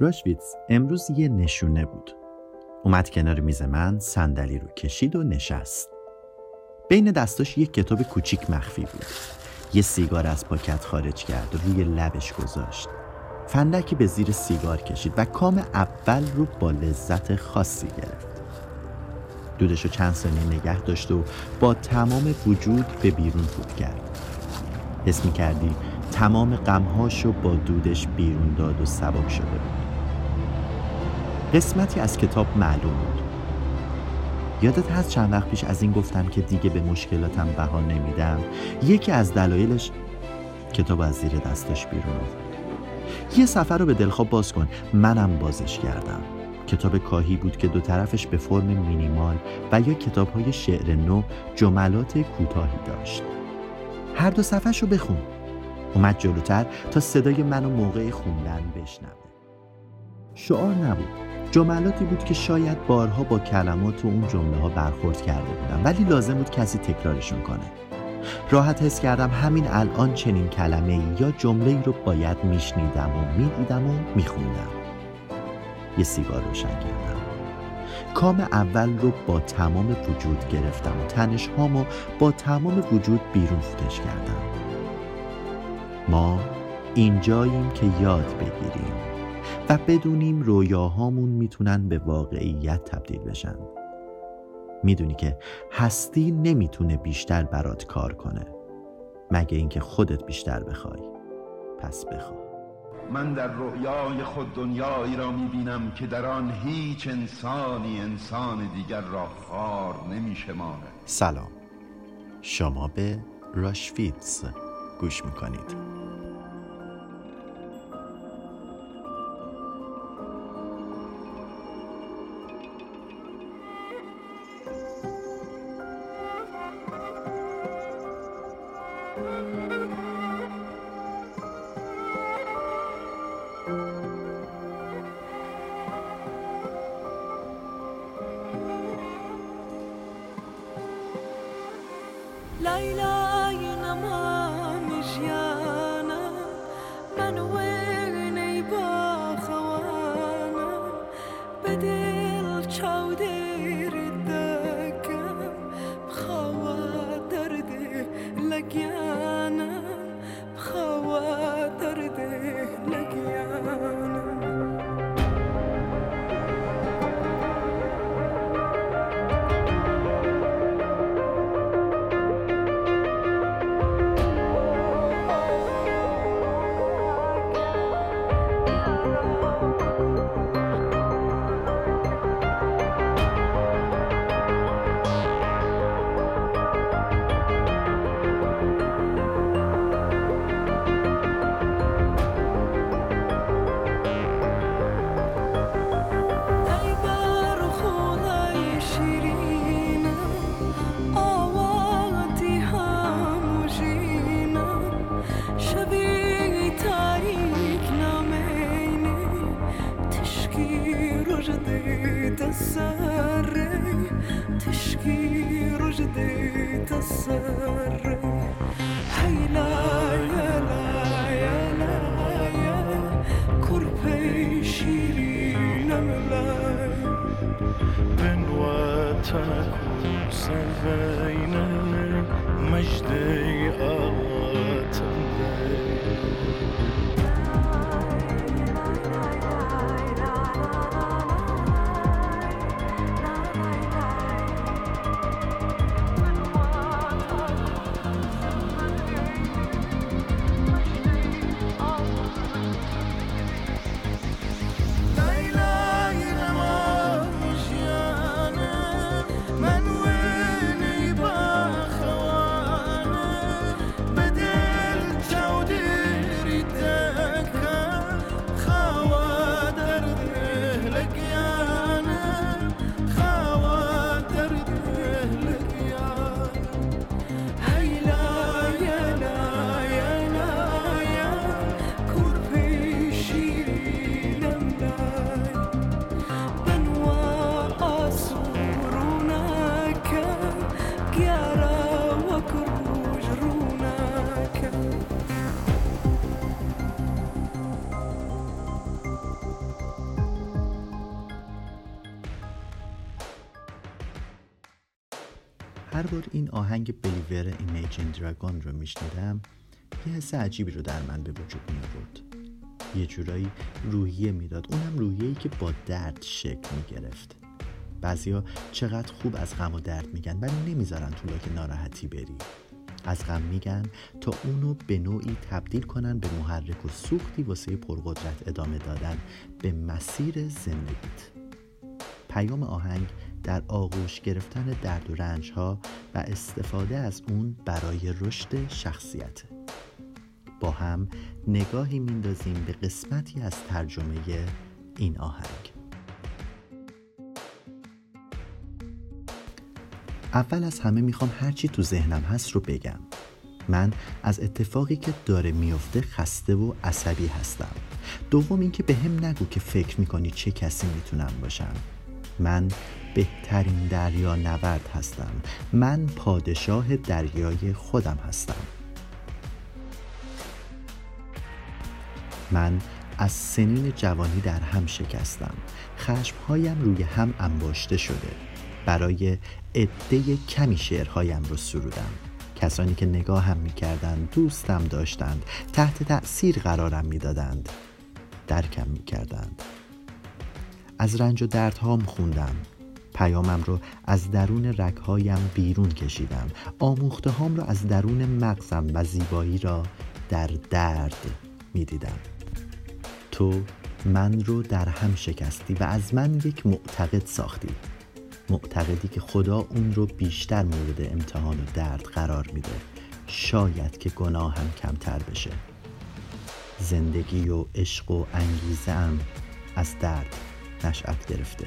راشویتز امروز یه نشونه بود. اومد کنار میز من صندلی رو کشید و نشست. بین دستاش یک کتاب کوچیک مخفی بود. یه سیگار از پاکت خارج کرد و روی لبش گذاشت. فندکی به زیر سیگار کشید و کام اول رو با لذت خاصی گرفت. دودش رو چند ثانیه نگه داشت و با تمام وجود به بیرون فوت کرد. حس می تمام غمهاش رو با دودش بیرون داد و سبک شده بود. قسمتی از کتاب معلوم بود. یادت هست چند وقت پیش از این گفتم که دیگه به مشکلاتم بها نمیدم؟ یکی از دلایلش کتاب از زیر دستش بیرون آورد. یه سفر رو به دلخواب باز کن. منم بازش کردم. کتاب کاهی بود که دو طرفش به فرم مینیمال و یا کتاب های شعر نو جملات کوتاهی داشت. هر دو صفحش رو بخون. اومد جلوتر تا صدای منو موقع خوندن بشنوه. شعار نبود. جملاتی بود که شاید بارها با کلمات و اون جمله ها برخورد کرده بودم ولی لازم بود کسی تکرارشون کنه. راحت حس کردم همین الان چنین کلمه ای یا جمله ای رو باید میشنیدم و می‌دیدم و میخوندم. یه سیگار روشن کردم. کام اول رو با تمام وجود گرفتم و تنش هامو با تمام وجود بیرون فوتش کردم. ما اینجاییم که یاد بگیریم. و بدونیم رویاهامون می‌تونن به واقعیت تبدیل بشن. می‌دونی که هستی نمی‌تونه بیشتر برات کار کنه. مگه اینکه خودت بیشتر بخوای. پس بخوا من در رویای خود دنیایی را می‌بینم که در آن هیچ انسانی انسان دیگر را خار نمیشمارد. سلام. شما به راشفیتز گوش می‌کنید. به دل چاو حب وتكون مجدي أواتم هر بار این آهنگ بلیور ایمیجین دراگون رو میشنیدم یه حس عجیبی رو در من به وجود می آورد یه جورایی روحیه می‌داد. اونم روحیه‌ای که با درد شکل می گرفت بعضیا چقدر خوب از غم و درد میگن ولی نمی‌ذارن تو لاک ناراحتی بری. از غم میگن تا اونو به نوعی تبدیل کنن به محرک و سوختی واسه پرقدرت ادامه دادن به مسیر زندگیت. پیام آهنگ در آغوش گرفتن درد و رنج ها و استفاده از اون برای رشد شخصیت. با هم نگاهی میندازیم به قسمتی از ترجمه این آهنگ. اول از همه می‌خوام هرچی تو ذهنم هست رو بگم. من از اتفاقی که داره میفته خسته و عصبی هستم. دوم اینکه به هم نگو که فکر می‌کنی چه کسی می‌تونم باشم. من بهترین دریا نورد هستم. من پادشاه دریای خودم هستم. من از سنین جوانی در هم شکستم. خشمهایم روی هم انباشته شده. برای عده کمی شعرهایم رو سرودم. کسانی که نگاهم می‌کردند دوستم داشتند تحت تأثیر قرارم می‌دادند. درکم می‌کردند. از رنج و دردهام خوندم. پیامم رو از درون رگهایم بیرون کشیدم. آموخته هام را از درون مغزم و زیبایی را در درد می‌دیدم. تو من رو در هم شکستی و از من یک معتقد ساختی. معتقدی که خدا اون رو بیشتر مورد امتحان و درد قرار میده. شاید که گناه هم کمتر بشه. زندگی و عشق و انگیزه هم از درد نشأت گرفته.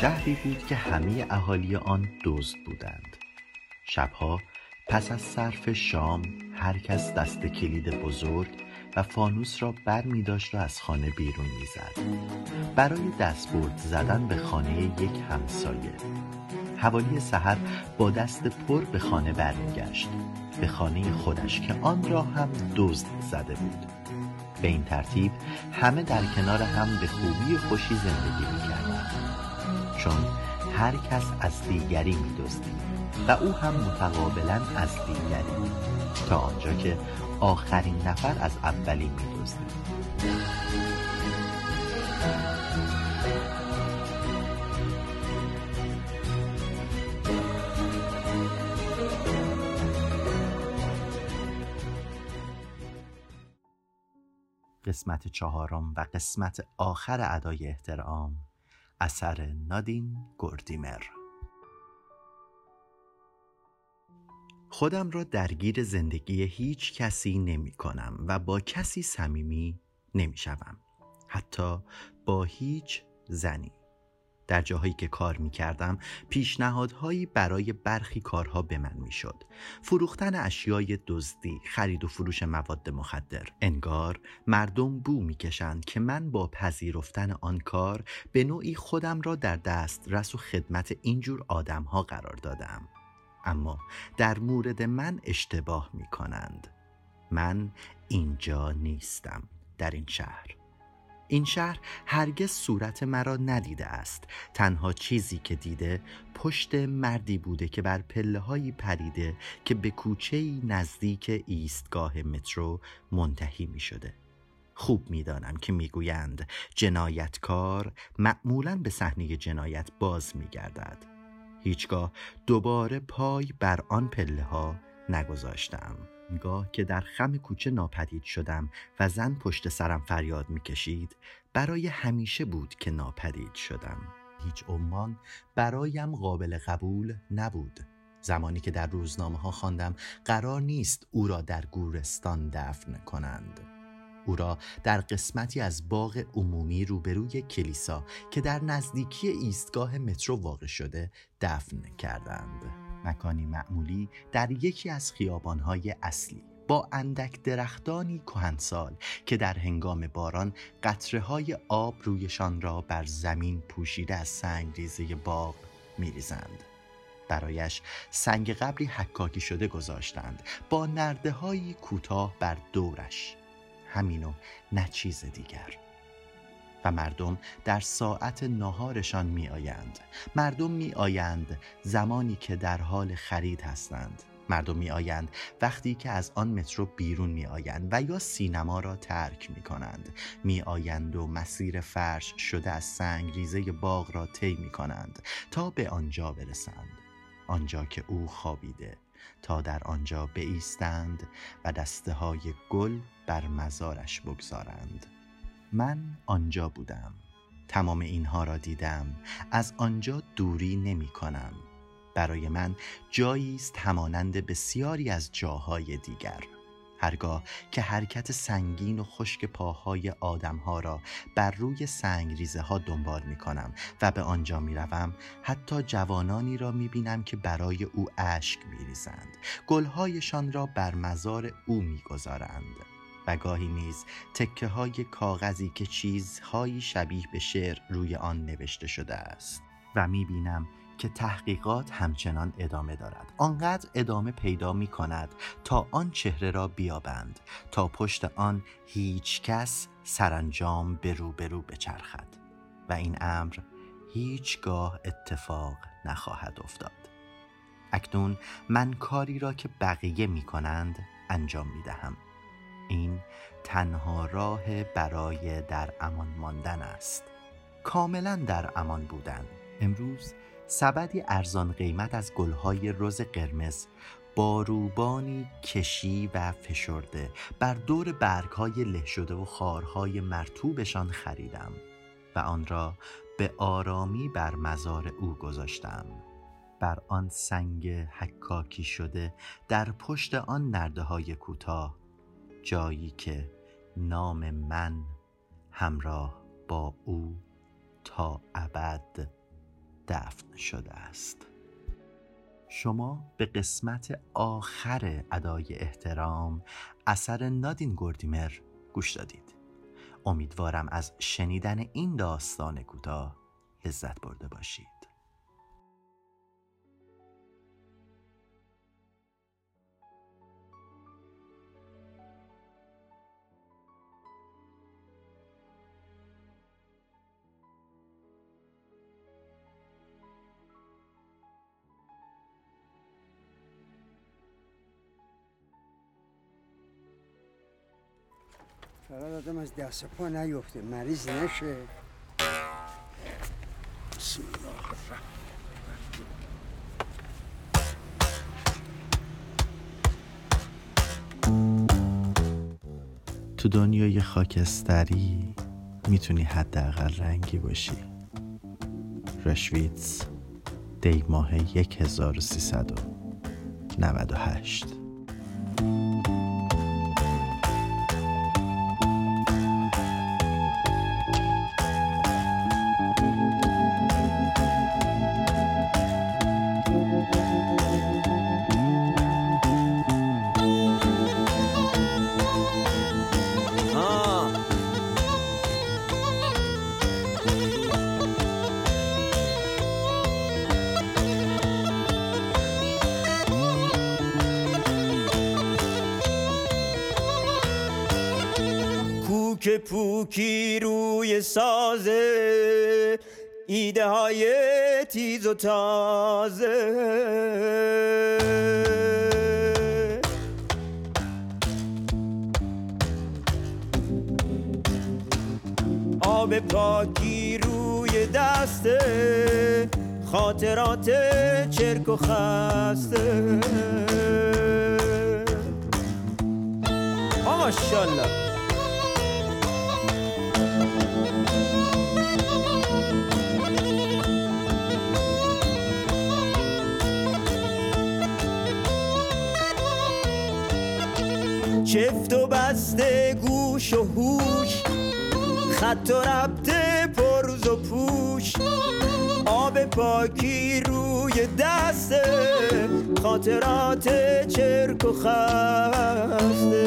شهری بود که همه اهالی آن دزد بودند. شبها پس از صرف شام هر کس دست کلید بزرگ و فانوس را بر می داشت و از خانه بیرون می زد. برای دستبرد زدن به خانه یک همسایه. حوالی سحر با دست پر به خانه برمیگشت. به خانه خودش که آن را هم دزد زده بود. به این ترتیب همه در کنار هم به خوبی خوشی زندگی می چون هر کس از دیگری میدزدید و او هم متقابلا از دیگری. تا آنجا که آخرین نفر از اولی میدزدید قسمت چهارم و قسمت آخر ادای احترام. اثر نادین گوردیمر خودم را درگیر زندگی هیچ کسی نمی کنم و با کسی صمیمی نمی شوم. حتی با هیچ زنی در جاهایی که کار می کردم پیشنهادهایی برای برخی کارها به من می شد. فروختن اشیای دزدی، خرید و فروش مواد مخدر. انگار مردم بو می کشند که من با پذیرفتن آن کار به نوعی خودم را در دست رس و خدمت اینجور آدمها قرار دادم. اما در مورد من اشتباه می کنند. من اینجا نیستم در این شهر این شهر هرگز صورت مرا ندیده است. تنها چیزی که دیده پشت مردی بوده که بر پله هایی پریده که به کوچه نزدیک ایستگاه مترو منتهی می شده خوب می‌دانم که می‌گویند جنایتکار معمولا به صحنه جنایت باز میگردد. هیچگاه دوباره پای بر آن پله ها نگذاشتم. گاه که در خم کوچه ناپدید شدم و زن پشت سرم فریاد می‌کشید برای همیشه بود که ناپدید شدم. هیچ عنوان برایم قابل قبول نبود. زمانی که در روزنامه ها خواندم قرار نیست او را در گورستان دفن کنند. او را در قسمتی از باغ عمومی روبروی کلیسا که در نزدیکی ایستگاه مترو واقع شده دفن کردند. مکانی معمولی در یکی از خیابانهای اصلی با اندک درختانی کهنسال که در هنگام باران قطره های آب رویشان را بر زمین پوشیده از سنگ ریزه باغ میریزند. برایش سنگ قبری حکاکی شده گذاشتند با نرده کوتاه بر دورش. همینو نه چیز دیگر. و مردم در ساعت نهارشان می آیند مردم می آیند زمانی که در حال خرید هستند. مردم می آیند وقتی که از آن مترو بیرون می آیند و یا سینما را ترک می کنند می آیند و مسیر فرش شده از سنگ ریزه باغ را طی می کنند تا به آنجا برسند. آنجا که او خوابیده. تا در آنجا بایستند و دسته های گل بر مزارش بگذارند. من آنجا بودم. تمام اینها را دیدم. از آنجا دوری نمی کنم. برای من جایی است همانند بسیاری از جاهای دیگر. هرگاه که حرکت سنگین و خشک پاهای آدمها را بر روی سنگریزه ها دنبال می کنم و به آنجا می روم حتی جوانانی را می بینم که برای او اشک می ریزند. گلهایشان را بر مزار او می گذارند. و گاهی نیز. تکه های کاغذی که چیزهایی شبیه به شعر روی آن نوشته شده است. و می بینم که تحقیقات همچنان ادامه دارد. آنقدر ادامه پیدا می کند تا آن چهره را بیابند تا پشت آن هیچ کس سرانجام به رو بچرخد. و این امر هیچگاه اتفاق نخواهد افتاد. اکنون من کاری را که بقیه می کنند انجام می دهم این تنها راه برای در امان ماندن است. کاملا در امان بودن. امروز سبدی ارزان قیمت از گلهای رز قرمز با روبانی کشی و فشرده بر دور برگهای له شده و خارهای مرتوبشان خریدم و آن را به آرامی بر مزار او گذاشتم. بر آن سنگ حکاکی شده در پشت آن نرده های کوتاه جایی که نام من همراه با او تا ابد دفن شده است. شما به قسمت آخر ادای احترام اثر نادین گوردیمر گوش دادید. امیدوارم از شنیدن این داستان کوتاه لذت برده باشید. آدم از دست پا نیفته مریض نشه. بسم الله تو دنیای خاکستری می‌تونی حداقل رنگی باشی. رشویتز دی ماه 1398 پوکی روی سازه ایده های تیز و تازه. آب پاکی روی دسته خاطرات چرک و خسته. ماشاءالله. چفت و بسته گوش و هوش خط و ربط پرز و پوش. آب پاکی روی دست خاطرات چرک و خسته.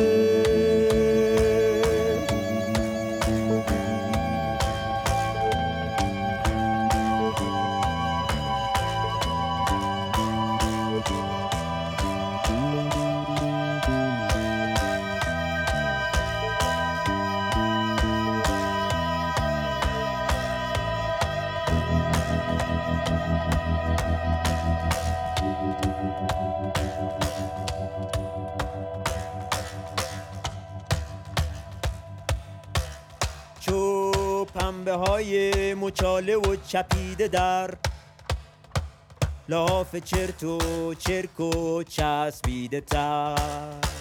مچاله و چپیده در. لاف چرت و چرک و چسبیده تر.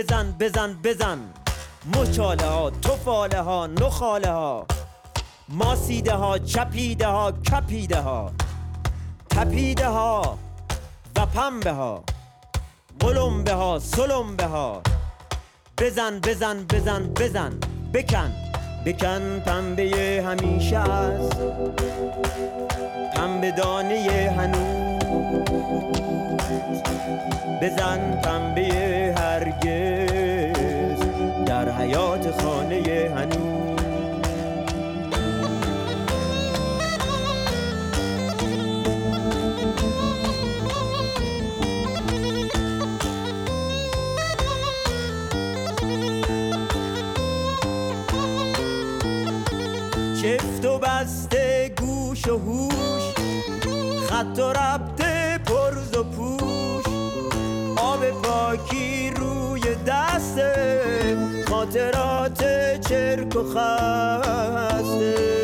بزن بزن بزن. مچاله ها توفاله ها نخاله ها. ماسیده ها چپیده ها کپیده ها. تپیده ها و پنبه ها. قلمبه ها سلمبه ها. بزن بزن بزن بزن. بکن بکن پنبه همیشه است. پنبه دانه هنوز. بزن پنبه هرگز در حیات خانه هنوز. چفت و بسته گوش و هوش خط و ربط و پوش آب پاکی روی دست خاطرات چرک و خسته.